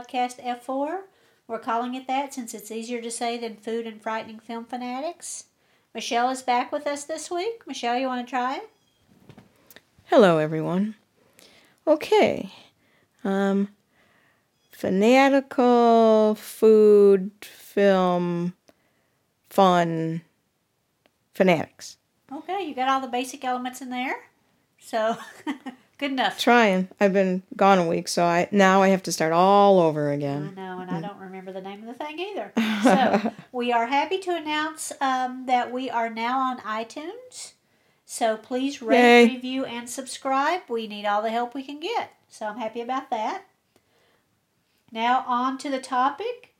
podcast F4. We're calling it that since it's easier to say than Food and Frightening Film Fanatics. Michelle is back with us this week. Michelle, you want to try it? Hello, everyone. Okay. Um, fanatical food, film, fun, fanatics. Okay, you got all the basic elements in there. So, good enough. Trying. I've been gone a week, so I now I have to start all over again. I know, and I don't remember the name of the thing either. So, we are happy to announce um, that we are now on iTunes. So, please rate, Yay. review, and subscribe. We need all the help we can get. So, I'm happy about that. Now, on to the topic.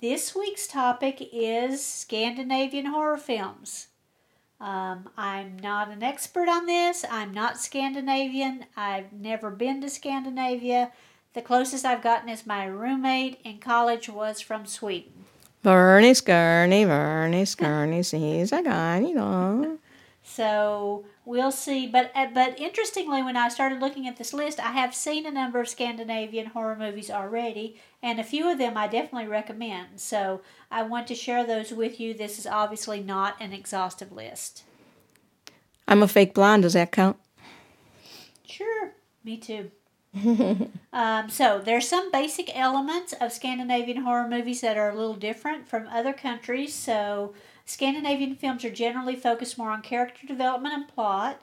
This week's topic is Scandinavian horror films. Um, I'm not an expert on this. I'm not Scandinavian. I've never been to Scandinavia. The closest I've gotten is my roommate in college was from Sweden. Bernie Skirney, Bernie Skirney, he's a guy, you know. So we'll see. But uh, but interestingly, when I started looking at this list, I have seen a number of Scandinavian horror movies already, and a few of them I definitely recommend. So I want to share those with you. This is obviously not an exhaustive list. I'm a fake blonde. Does that count? Sure, me too. um, so there's some basic elements of Scandinavian horror movies that are a little different from other countries. So Scandinavian films are generally focused more on character development and plot.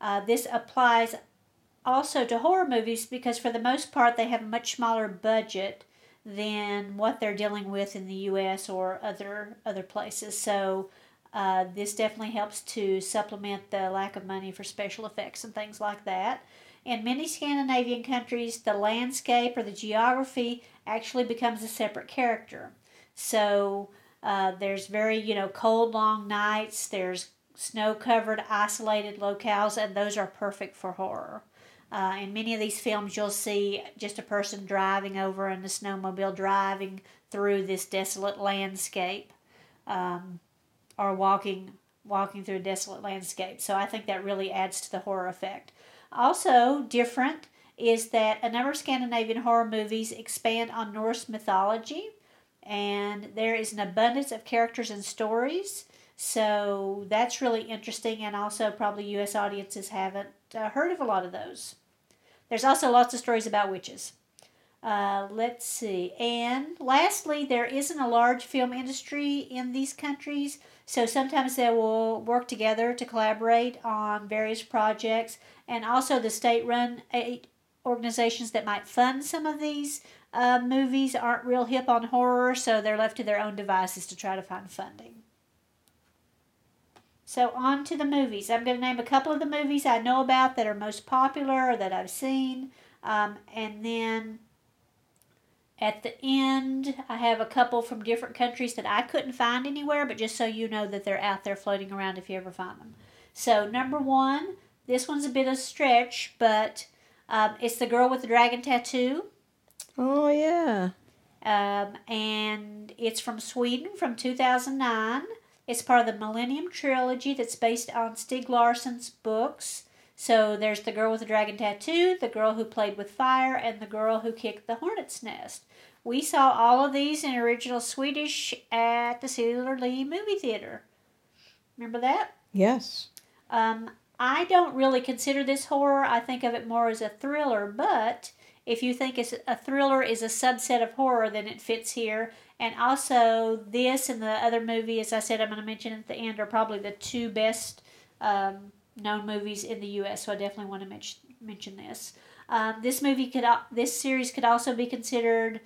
Uh, this applies also to horror movies because for the most part they have a much smaller budget than what they're dealing with in the U.S. or other other places. So. Uh, this definitely helps to supplement the lack of money for special effects and things like that. In many Scandinavian countries, the landscape or the geography actually becomes a separate character. So uh, there's very, you know, cold, long nights, there's snow covered, isolated locales, and those are perfect for horror. Uh, in many of these films, you'll see just a person driving over in a snowmobile, driving through this desolate landscape, um, or walking walking through a desolate landscape. So I think that really adds to the horror effect. Also, different is that a number of Scandinavian horror movies expand on Norse mythology, and there is an abundance of characters and stories. So that's really interesting, and also probably U.S. audiences haven't uh, heard of a lot of those. There's also lots of stories about witches. Uh, let's see. And lastly, there isn't a large film industry in these countries, so sometimes they will work together to collaborate on various projects. And also, the state run organizations that might fund some of these uh, movies aren't real hip on horror, so they're left to their own devices to try to find funding. So, on to the movies. I'm going to name a couple of the movies I know about that are most popular or that I've seen. Um, and then at the end, I have a couple from different countries that I couldn't find anywhere, but just so you know that they're out there floating around if you ever find them. So, number one, this one's a bit of a stretch, but um, it's The Girl with the Dragon Tattoo. Oh, yeah. Um, and it's from Sweden from 2009. It's part of the Millennium Trilogy that's based on Stieg Larsson's books. So there's The Girl with the Dragon Tattoo, The Girl Who Played with Fire, and The Girl Who Kicked the Hornet's Nest. We saw all of these in original Swedish at the Cedar Lee movie theater. Remember that? Yes. Um, I don't really consider this horror. I think of it more as a thriller, but if you think a thriller is a subset of horror, then it fits here. And also, this and the other movie, as I said, I'm going to mention at the end, are probably the two best um, known movies in the U.S. So I definitely want to mention mention this. Um, this movie could, this series could also be considered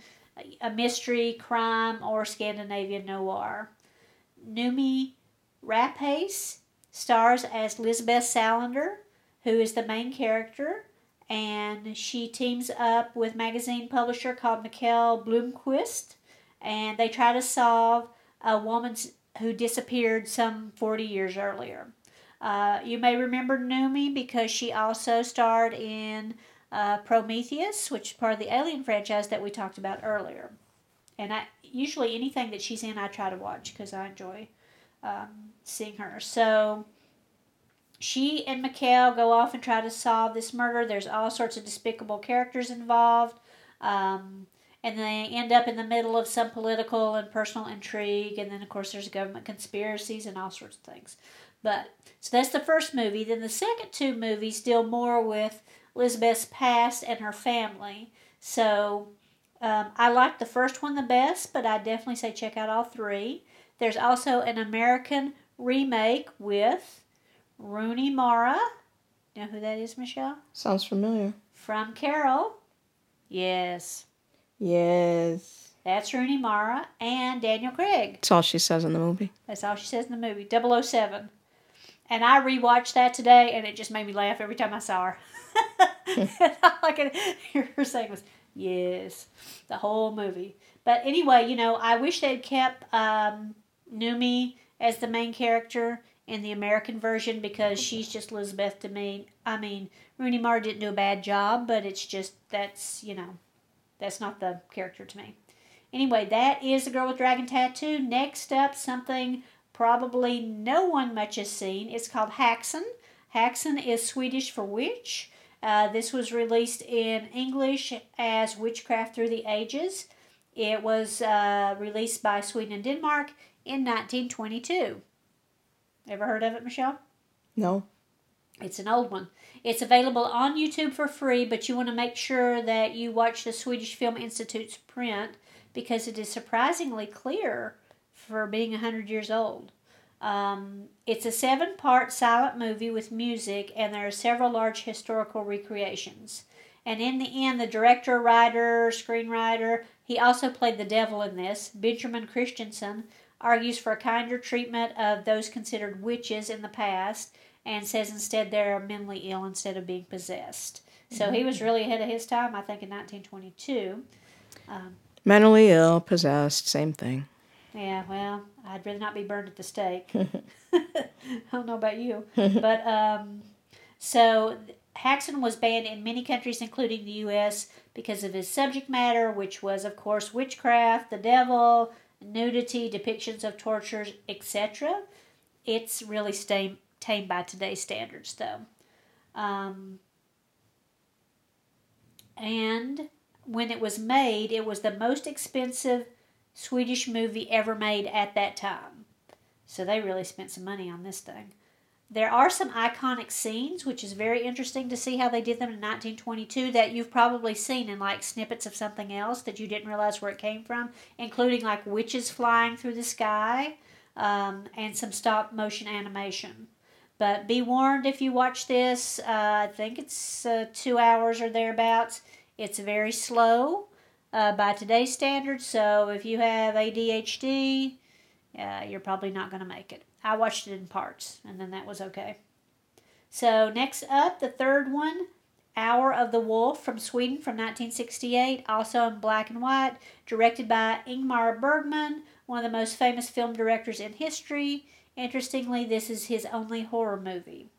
a mystery, crime, or Scandinavian noir. Noomi Rapace stars as Lisbeth Salander, who is the main character, and she teams up with magazine publisher called Mikael Blomkvist, and they try to solve a woman who disappeared some 40 years earlier. Uh, you may remember Noomi because she also starred in uh, Prometheus, which is part of the Alien franchise that we talked about earlier. And I usually anything that she's in, I try to watch because I enjoy um, seeing her. So she and Mikhail go off and try to solve this murder. There's all sorts of despicable characters involved. Um, and they end up in the middle of some political and personal intrigue, and then of course there's government conspiracies and all sorts of things. But so that's the first movie. Then the second two movies deal more with Elizabeth's past and her family. So um, I like the first one the best, but I definitely say check out all three. There's also an American remake with Rooney Mara. You know who that is, Michelle? Sounds familiar. From Carol. Yes. Yes. That's Rooney Mara and Daniel Craig. That's all she says in the movie. That's all she says in the movie. 007. And I rewatched that today and it just made me laugh every time I saw her. and all I could hear her saying was, yes, the whole movie. But anyway, you know, I wish they'd kept um, Noomi as the main character in the American version because she's just Elizabeth to me. I mean, Rooney Mara didn't do a bad job, but it's just that's you know, that's not the character to me. Anyway, that is the girl with dragon tattoo. Next up, something probably no one much has seen. It's called Häxan. Häxan is Swedish for witch. Uh, this was released in English as Witchcraft Through the Ages. It was uh, released by Sweden and Denmark in 1922. Ever heard of it, Michelle? No. It's an old one. It's available on YouTube for free, but you want to make sure that you watch the Swedish Film Institute's print because it is surprisingly clear for being 100 years old. Um, it's a seven part silent movie with music, and there are several large historical recreations. And in the end, the director, writer, screenwriter, he also played the devil in this, Benjamin Christensen, argues for a kinder treatment of those considered witches in the past and says instead they're mentally ill instead of being possessed. So he was really ahead of his time, I think, in 1922. Um, Mentally ill, possessed, same thing. yeah, well, I'd rather not be burned at the stake. I don't know about you. but um, so Häxan was banned in many countries, including the U.S., because of his subject matter, which was, of course, witchcraft, the devil, nudity, depictions of tortures, etc. It's really tame, tame by today's standards, though. Um, and when it was made, it was the most expensive Swedish movie ever made at that time. So they really spent some money on this thing. There are some iconic scenes, which is very interesting to see how they did them in 1922 that you've probably seen in like snippets of something else that you didn't realize where it came from, including like witches flying through the sky um, and some stop motion animation. But be warned if you watch this, uh, I think it's uh, two hours or thereabouts. It's very slow uh, by today's standards, so if you have ADHD, uh, you're probably not going to make it. I watched it in parts, and then that was okay. So, next up, the third one Hour of the Wolf from Sweden from 1968, also in black and white, directed by Ingmar Bergman, one of the most famous film directors in history. Interestingly, this is his only horror movie.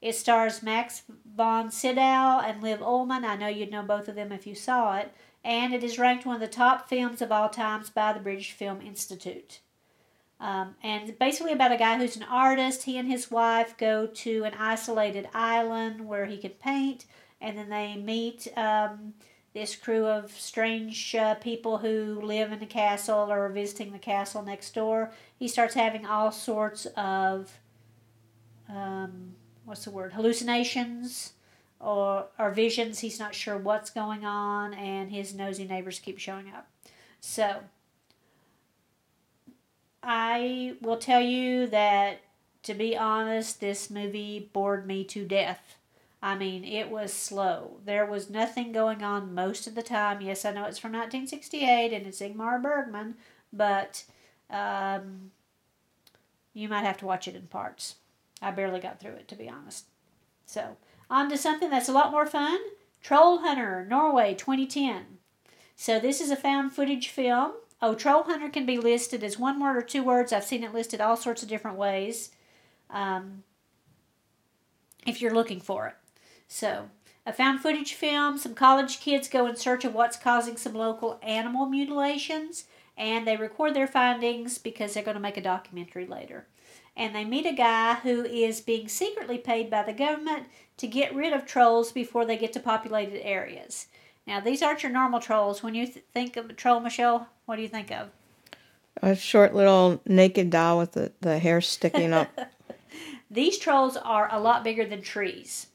It stars Max von Sydow and Liv Ullmann. I know you'd know both of them if you saw it. And it is ranked one of the top films of all times by the British Film Institute. Um, and basically about a guy who's an artist. He and his wife go to an isolated island where he can paint, and then they meet um, this crew of strange uh, people who live in the castle or are visiting the castle next door. He starts having all sorts of um, what's the word hallucinations or or visions. He's not sure what's going on, and his nosy neighbors keep showing up. So I will tell you that, to be honest, this movie bored me to death. I mean, it was slow. There was nothing going on most of the time. Yes, I know it's from 1968 and it's Ingmar Bergman, but um, you might have to watch it in parts. I barely got through it, to be honest. So, on to something that's a lot more fun Troll Hunter, Norway, 2010. So, this is a found footage film Oh, Troll Hunter can be listed as one word or two words. I've seen it listed all sorts of different ways um, if you're looking for it. So, a found footage film. Some college kids go in search of what's causing some local animal mutilations, and they record their findings because they're going to make a documentary later. And they meet a guy who is being secretly paid by the government to get rid of trolls before they get to populated areas. Now, these aren't your normal trolls. When you th- think of a troll, Michelle, what do you think of? A short little naked doll with the, the hair sticking up. These trolls are a lot bigger than trees.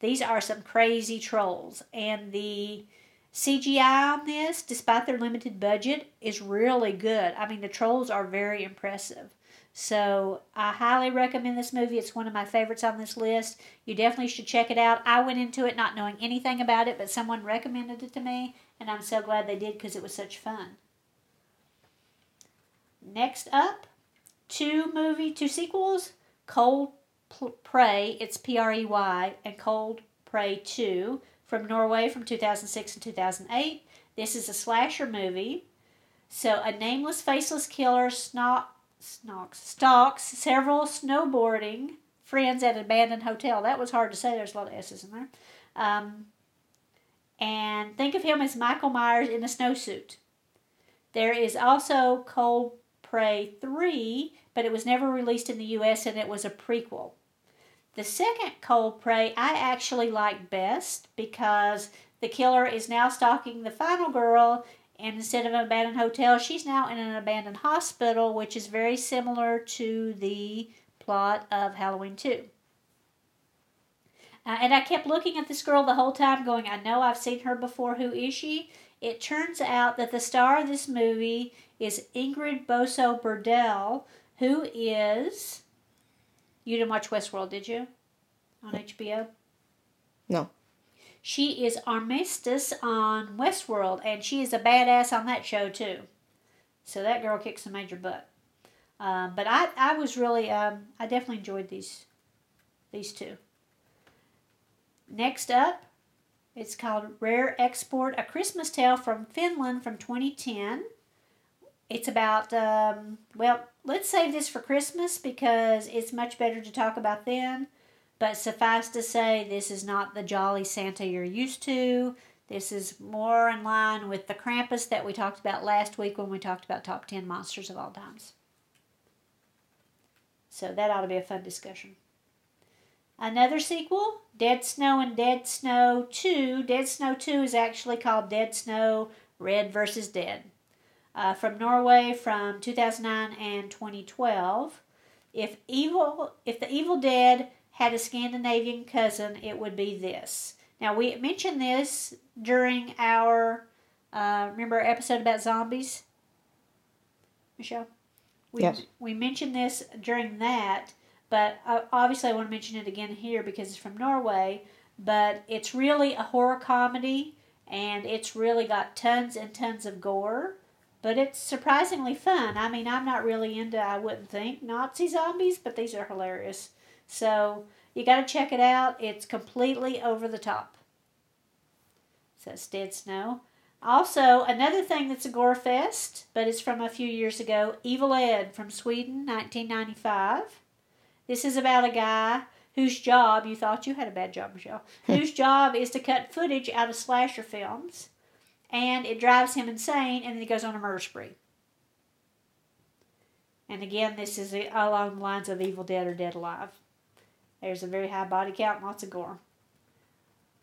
These are some crazy trolls, and the CGI on this, despite their limited budget, is really good. I mean, the trolls are very impressive. So I highly recommend this movie. It's one of my favorites on this list. You definitely should check it out. I went into it not knowing anything about it, but someone recommended it to me, and I'm so glad they did because it was such fun. Next up, two movie, two sequels, Cold Prey, it's P R E Y, and Cold Prey 2 from Norway from 2006 and 2008. This is a slasher movie. So, a nameless, faceless killer snot, stalks, stalks several snowboarding friends at an abandoned hotel. That was hard to say. There's a lot of S's in there. Um, and think of him as Michael Myers in a snowsuit. There is also Cold Prey 3, but it was never released in the US and it was a prequel. The second Cold Prey I actually like best because the killer is now stalking the final girl and instead of an abandoned hotel, she's now in an abandoned hospital, which is very similar to the plot of Halloween 2. Uh, and I kept looking at this girl the whole time, going, I know I've seen her before. Who is she? It turns out that the star of this movie is Ingrid Bolsø Berdal, who is. You didn't watch Westworld, did you? On HBO? No. She is Armistice on Westworld, and she is a badass on that show too. So that girl kicks some major butt. Um, but I, I was really, um, I definitely enjoyed these, these two. Next up, it's called Rare Export: A Christmas Tale from Finland from 2010. It's about, um, well, let's save this for Christmas because it's much better to talk about then. But suffice to say, this is not the jolly Santa you're used to. This is more in line with the Krampus that we talked about last week when we talked about top 10 monsters of all times. So that ought to be a fun discussion. Another sequel, Dead Snow and Dead Snow 2. Dead Snow 2 is actually called Dead Snow Red versus Dead. Uh, from Norway from 2009 and 2012. If evil, if the Evil Dead had a Scandinavian cousin, it would be this. Now, we mentioned this during our, uh, remember our episode about zombies? Michelle? We, yes. We mentioned this during that, but obviously I want to mention it again here because it's from Norway. But it's really a horror comedy, and it's really got tons and tons of gore. But it's surprisingly fun. I mean, I'm not really into, I wouldn't think, Nazi zombies, but these are hilarious. So you got to check it out. It's completely over the top. Says Dead Snow. Also, another thing that's a gore fest, but it's from a few years ago Evil Ed from Sweden, 1995. This is about a guy whose job, you thought you had a bad job, Michelle, whose job is to cut footage out of slasher films, and it drives him insane, and then he goes on a murder spree. And again, this is along the lines of Evil Dead or Dead Alive. There's a very high body count and lots of gore.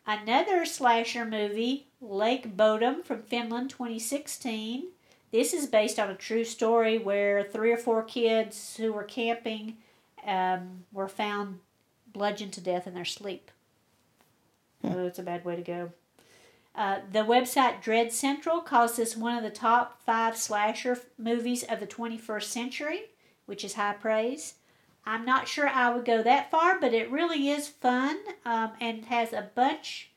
Another slasher movie, Lake Bodom from Finland 2016. This is based on a true story where three or four kids who were camping um, were found bludgeoned to death in their sleep. Hmm. Oh, it's a bad way to go. Uh, the website Dread Central calls this one of the top five slasher movies of the 21st century, which is high praise. I'm not sure I would go that far, but it really is fun um, and has a bunch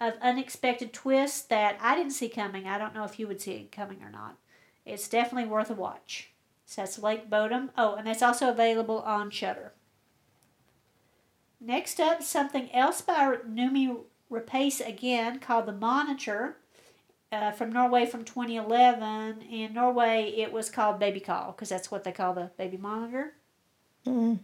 of unexpected twists that I didn't see coming. I don't know if you would see it coming or not. It's definitely worth a watch. So that's Lake Bodom. Oh, and that's also available on Shudder. Next up, something else by Noomi Rapace again called The Monitor uh, from Norway from 2011. In Norway, it was called Baby Call because that's what they call the baby monitor. Mm.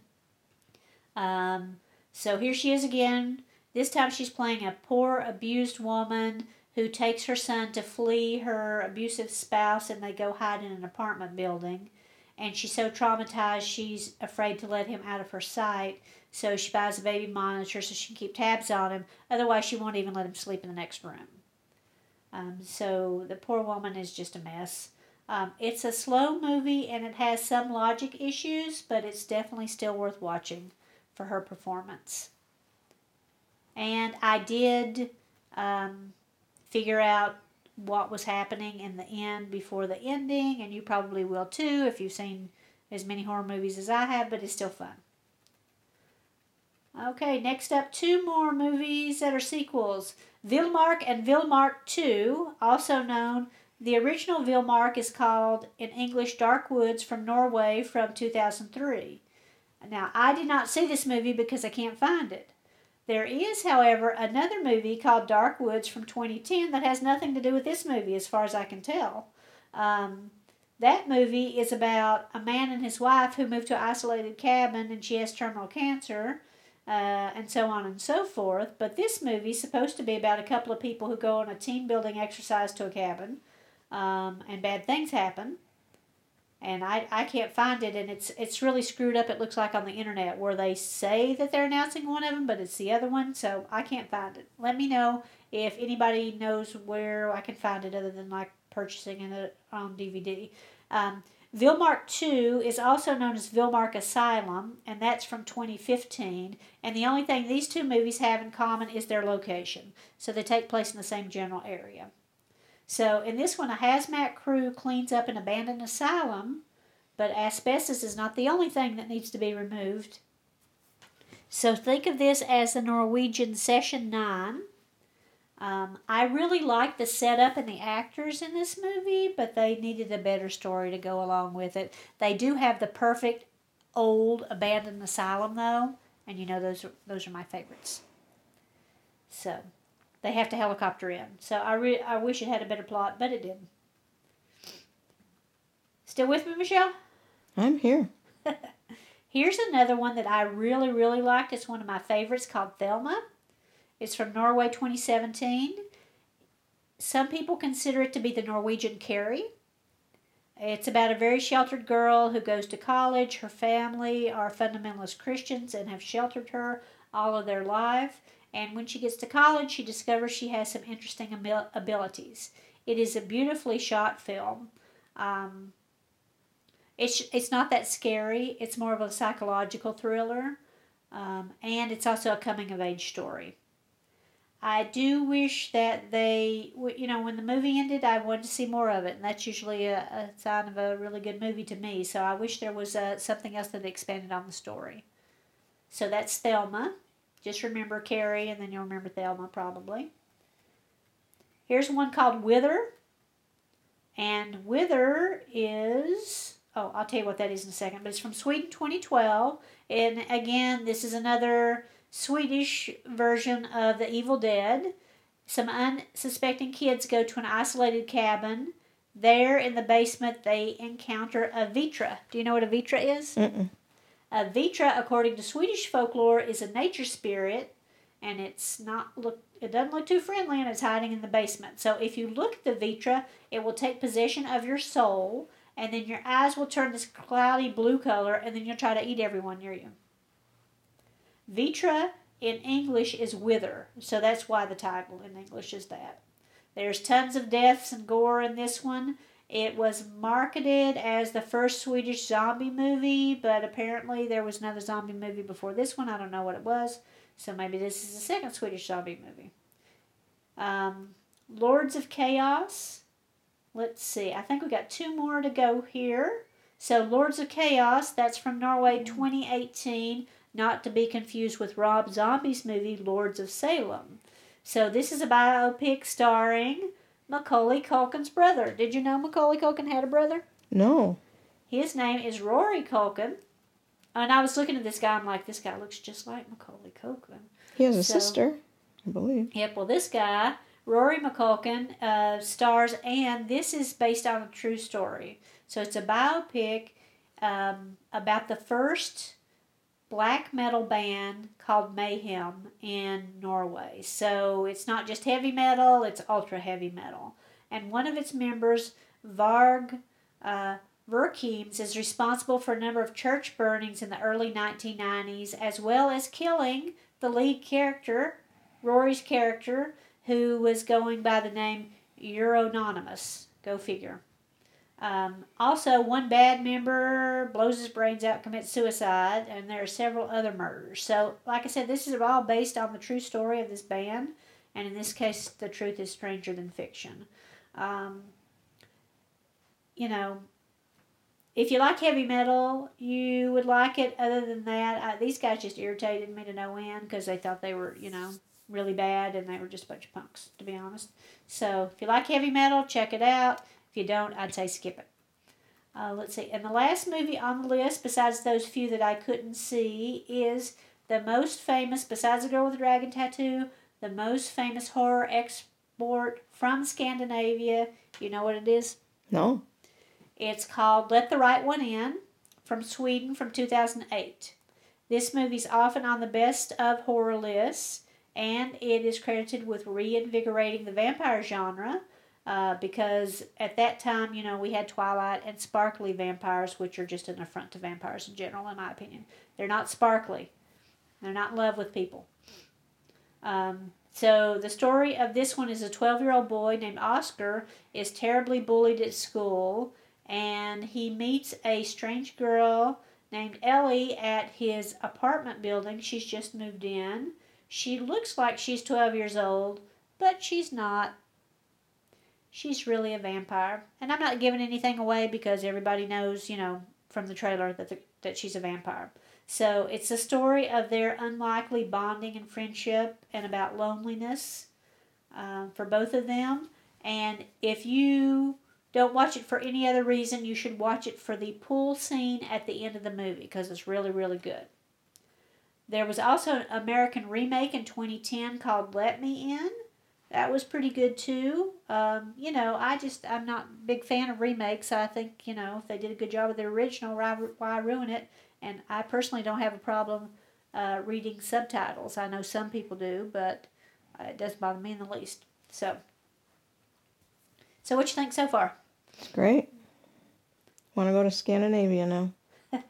Um, so here she is again. This time she's playing a poor, abused woman who takes her son to flee her abusive spouse and they go hide in an apartment building. And she's so traumatized she's afraid to let him out of her sight. So she buys a baby monitor so she can keep tabs on him. Otherwise, she won't even let him sleep in the next room. Um, so the poor woman is just a mess. Um, it's a slow movie and it has some logic issues, but it's definitely still worth watching for her performance. And I did um, figure out what was happening in the end before the ending, and you probably will too if you've seen as many horror movies as I have, but it's still fun. Okay, next up, two more movies that are sequels Villmark and Villmark 2, also known. The original Villmark is called in English Dark Woods from Norway from 2003. Now, I did not see this movie because I can't find it. There is, however, another movie called Dark Woods from 2010 that has nothing to do with this movie, as far as I can tell. Um, that movie is about a man and his wife who move to an isolated cabin and she has terminal cancer uh, and so on and so forth. But this movie is supposed to be about a couple of people who go on a team building exercise to a cabin um, and bad things happen. And I, I can't find it, and it's it's really screwed up. It looks like on the internet where they say that they're announcing one of them, but it's the other one, so I can't find it. Let me know if anybody knows where I can find it other than like purchasing it on DVD. Um, Villmark 2 is also known as Villmark Asylum, and that's from 2015. And the only thing these two movies have in common is their location. So they take place in the same general area. So in this one, a hazmat crew cleans up an abandoned asylum, but asbestos is not the only thing that needs to be removed. So think of this as the Norwegian Session 9 um, I really like the setup and the actors in this movie, but they needed a better story to go along with it. They do have the perfect old abandoned asylum though, and you know those are, those are my favorites. So they have to helicopter in. So I re- I wish it had a better plot, but it didn't. Still with me, Michelle? I'm here. Here's another one that I really really liked. It's one of my favorites called Thelma. It's from Norway 2017. Some people consider it to be the Norwegian Carrie. It's about a very sheltered girl who goes to college. Her family are fundamentalist Christians and have sheltered her all of their life. And when she gets to college, she discovers she has some interesting abil- abilities. It is a beautifully shot film. Um, it's it's not that scary. It's more of a psychological thriller, um, and it's also a coming of age story. I do wish that they, you know, when the movie ended, I wanted to see more of it, and that's usually a, a sign of a really good movie to me. So I wish there was uh, something else that expanded on the story. So that's Thelma. Just remember Carrie, and then you'll remember Thelma probably. Here's one called Wither. And Wither is, oh, I'll tell you what that is in a second, but it's from Sweden 2012. And again, this is another Swedish version of The Evil Dead. Some unsuspecting kids go to an isolated cabin. There in the basement, they encounter a vittra. Do you know what a vittra is? Mm-mm. A vittra, according to Swedish folklore, is a nature spirit, and it's not look. It doesn't look too friendly, and it's hiding in the basement. So if you look at the vittra, it will take possession of your soul, and then your eyes will turn this cloudy blue color, and then you'll try to eat everyone near you. Vittra in English is wither, so that's why the title in English is that. There's tons of deaths and gore in this one. It was marketed as the first Swedish zombie movie, but apparently there was another zombie movie before this one. I don't know what it was, so maybe this is the second Swedish zombie movie. Um, Lords of Chaos. Let's see. I think we got two more to go here. So Lords of Chaos, that's from Norway 2018 not to be confused with Rob Zombie's movie Lords of Salem. So this is a biopic starring Macaulay Culkin's brother. Did you know Macaulay Culkin had a brother? No. His name is Rory Culkin. And I was looking at this guy, I'm like, this guy looks just like Macaulay Culkin. He has a So- sister, I believe. Yep, well, this guy, Rory McCulkin, uh, stars, and this is based on a true story. So it's a biopic um, about the first black metal band called Mayhem in Norway. So it's not just heavy metal, it's ultra heavy metal. And one of its members, Varg uh, Vikernes, is responsible for a number of church burnings in the early 1990s, as well as killing the lead character, Rory's character, who was going by the name Euronymous. Go figure. Um, also, one bad member blows his brains out, commits suicide, and there are several other murders. So, like I said, this is all based on the true story of this band, and in this case, the truth is stranger than fiction. Um, you know, if you like heavy metal, you would like it. Other than that, I, these guys just irritated me to no end because they thought they were, you know, really bad and they were just a bunch of punks, to be honest. So, if you like heavy metal, check it out. If you don't, I'd say skip it. Uh, let's see. And the last movie on the list, besides those few that I couldn't see, is the most famous, besides The Girl with the Dragon Tattoo, the most famous horror export from Scandinavia. You know what it is? No. It's called Let the Right One In from Sweden from 2008. This movie's often on the best of horror lists, and it is credited with reinvigorating the vampire genre uh, because at that time, you know, we had Twilight and sparkly vampires, which are just an affront to vampires in general, in my opinion. They're not sparkly, they're not in love with people. Um, so the story of this one is a 12 year old boy named Oscar is terribly bullied at school, and he meets a strange girl named Ellie at his apartment building. She's just moved in. She looks like she's 12 years old, but she's not she's really a vampire. And I'm not giving anything away because everybody knows, you know, from the trailer that the, that she's a vampire. So it's a story of their unlikely bonding and friendship and about loneliness uh, for both of them. And if you don't watch it for any other reason, you should watch it for the pool scene at the end of the movie because it's really, really good. There was also an American remake in 2010 called Let Me In that was pretty good too. Um, you know, I just I'm not a big fan of remakes. I think you know if they did a good job of the original, why why ruin it? And I personally don't have a problem uh, reading subtitles. I know some people do, but uh, it doesn't bother me in the least. So, so what you think so far? It's great. Want to go to Scandinavia now?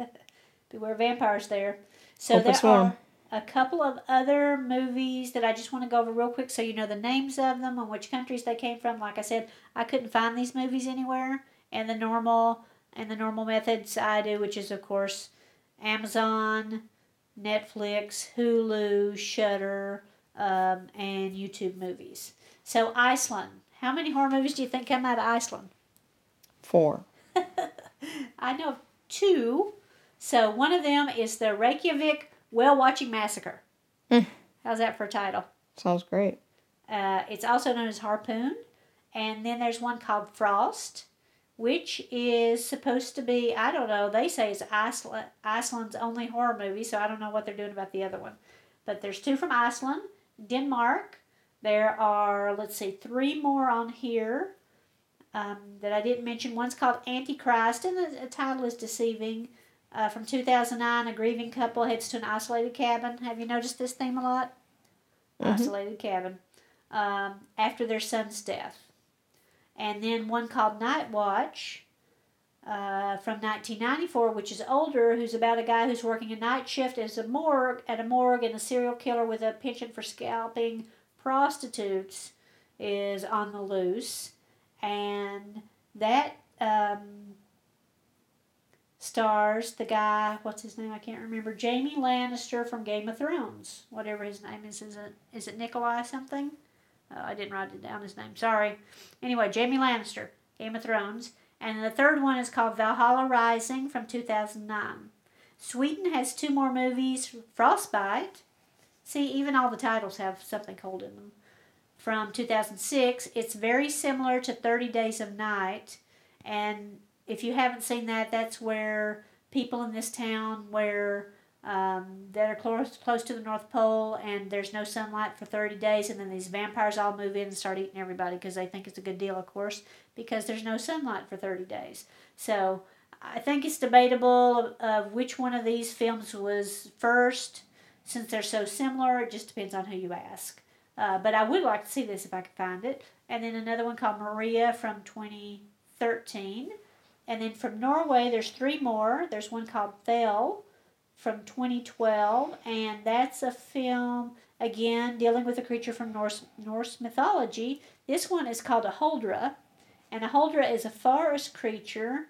Beware vampires there. So Hope there are a couple of other movies that I just want to go over real quick so you know the names of them and which countries they came from. Like I said, I couldn't find these movies anywhere, and the normal and the normal methods I do, which is of course Amazon, Netflix, Hulu, Shudder, um, and YouTube movies. So Iceland. How many horror movies do you think come out of Iceland? Four. I know of two. So one of them is the Reykjavik Whale Watching Massacre. Mm. How's that for a title? Sounds great. Uh, it's also known as Harpoon. And then there's one called Frost, which is supposed to be, I don't know, they say it's Iceland, Iceland's only horror movie, so I don't know what they're doing about the other one. But there's two from Iceland, Denmark. There are, let's see, three more on here um, that I didn't mention. One's called Antichrist, and the, the title is deceiving. Uh, from 2009, a grieving couple heads to an isolated cabin. Have you noticed this theme a lot? Mhm. Isolated cabin. Um, after their son's death. And then one called Night Watch uh, from 1994, which is older, who's about a guy who's working a night shift as a morgue at a morgue, and a serial killer with a penchant for scalping prostitutes is on the loose. And that um, stars the guy, what's his name? I can't remember. Jamie Lannister from Game of Thrones. Whatever his name is. Is it, is it Nikolai something? Uh, I didn't write it down his name. Sorry. Anyway, Jamie Lannister, Game of Thrones. And the third one is called Valhalla Rising from 2009. Sweden has two more movies Frostbite. See, even all the titles have something cold in them. From 2006. It's very similar to 30 Days of Night. And if you haven't seen that, that's where people in this town where um, that are close close to the North Pole and there's no sunlight for 30 days, and then these vampires all move in and start eating everybody because they think it's a good deal, of course, because there's no sunlight for 30 days. So I think it's debatable of, of which one of these films was first, since they're so similar. It just depends on who you ask. Uh, but I would like to see this if I could find it. And then another one called Maria from 2013. And then from Norway, there's three more. There's one called Thale from 2012, and that's a film again dealing with a creature from Norse Norse mythology. This one is called a Huldra, and a Huldra is a forest creature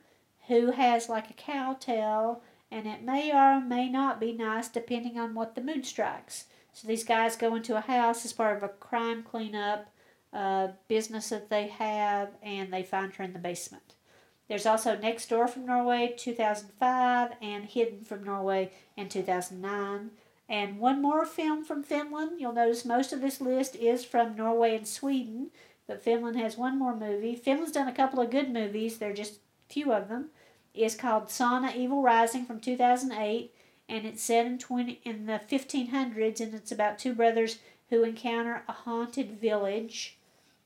who has like a cow tail, and it may or may not be nice depending on what the mood strikes. So these guys go into a house as part of a crime cleanup uh, business that they have, and they find her in the basement. There's also Next Door from Norway, 2005, and Hidden from Norway in 2009. And one more film from Finland. You'll notice most of this list is from Norway and Sweden, but Finland has one more movie. Finland's done a couple of good movies, there are just few of them. It's called Sauna Evil Rising from 2008, and it's set in, 20, in the 1500s, and it's about two brothers who encounter a haunted village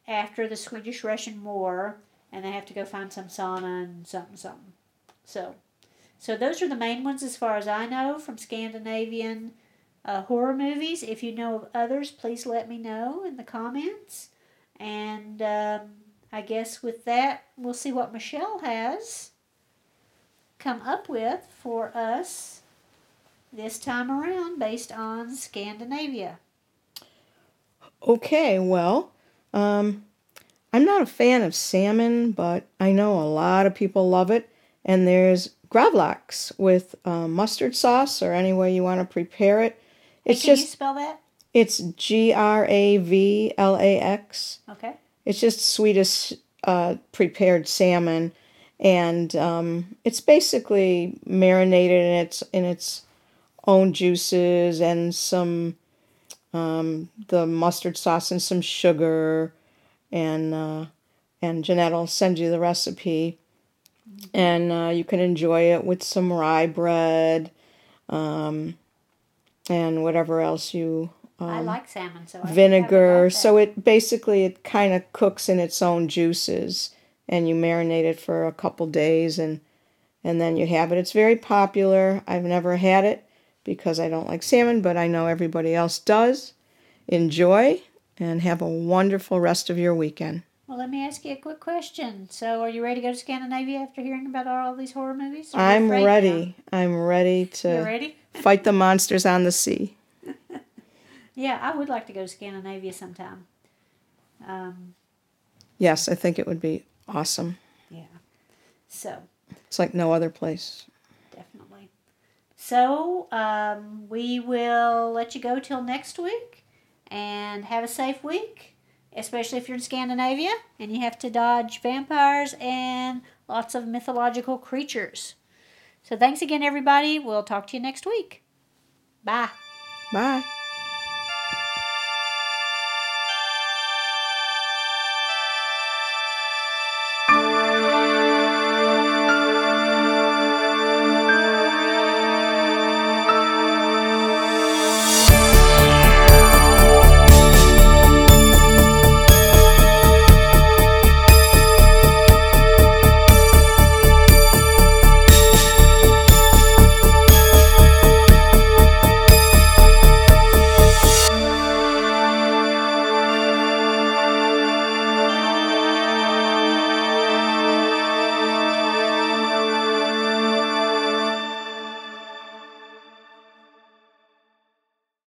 after the Swedish Russian War, and they have to go find some sauna and something, something. So, so those are the main ones as far as I know from Scandinavian uh, horror movies. If you know of others, please let me know in the comments. And um, I guess with that, we'll see what Michelle has come up with for us this time around based on Scandinavia. Okay, well, um, I'm not a fan of salmon, but I know a lot of people love it. And there's gravlax with uh, mustard sauce or any way you want to prepare it. It's hey, can just, you spell that? It's G R A V L A X. Okay. It's just Swedish uh, prepared salmon, and um, it's basically marinated in its in its own juices and some um, the mustard sauce and some sugar, and uh, and Jeanette will send you the recipe, and uh, you can enjoy it with some rye bread, um, and whatever else you. Um, I like salmon, so I vinegar. So it basically it kind of cooks in its own juices, and you marinate it for a couple days, and and then you have it. It's very popular. I've never had it because I don't like salmon, but I know everybody else does. Enjoy and have a wonderful rest of your weekend. Well, let me ask you a quick question. So, are you ready to go to Scandinavia after hearing about all these horror movies? I'm ready. Now? I'm ready to You're ready? fight the monsters on the sea. yeah, I would like to go to Scandinavia sometime. Um, yes, I think it would be awesome. Yeah. So. It's like no other place. Definitely. So um, we will let you go till next week and have a safe week, especially if you're in Scandinavia and you have to dodge vampires and lots of mythological creatures. So thanks again, everybody. We'll talk to you next week. Bye. Bye.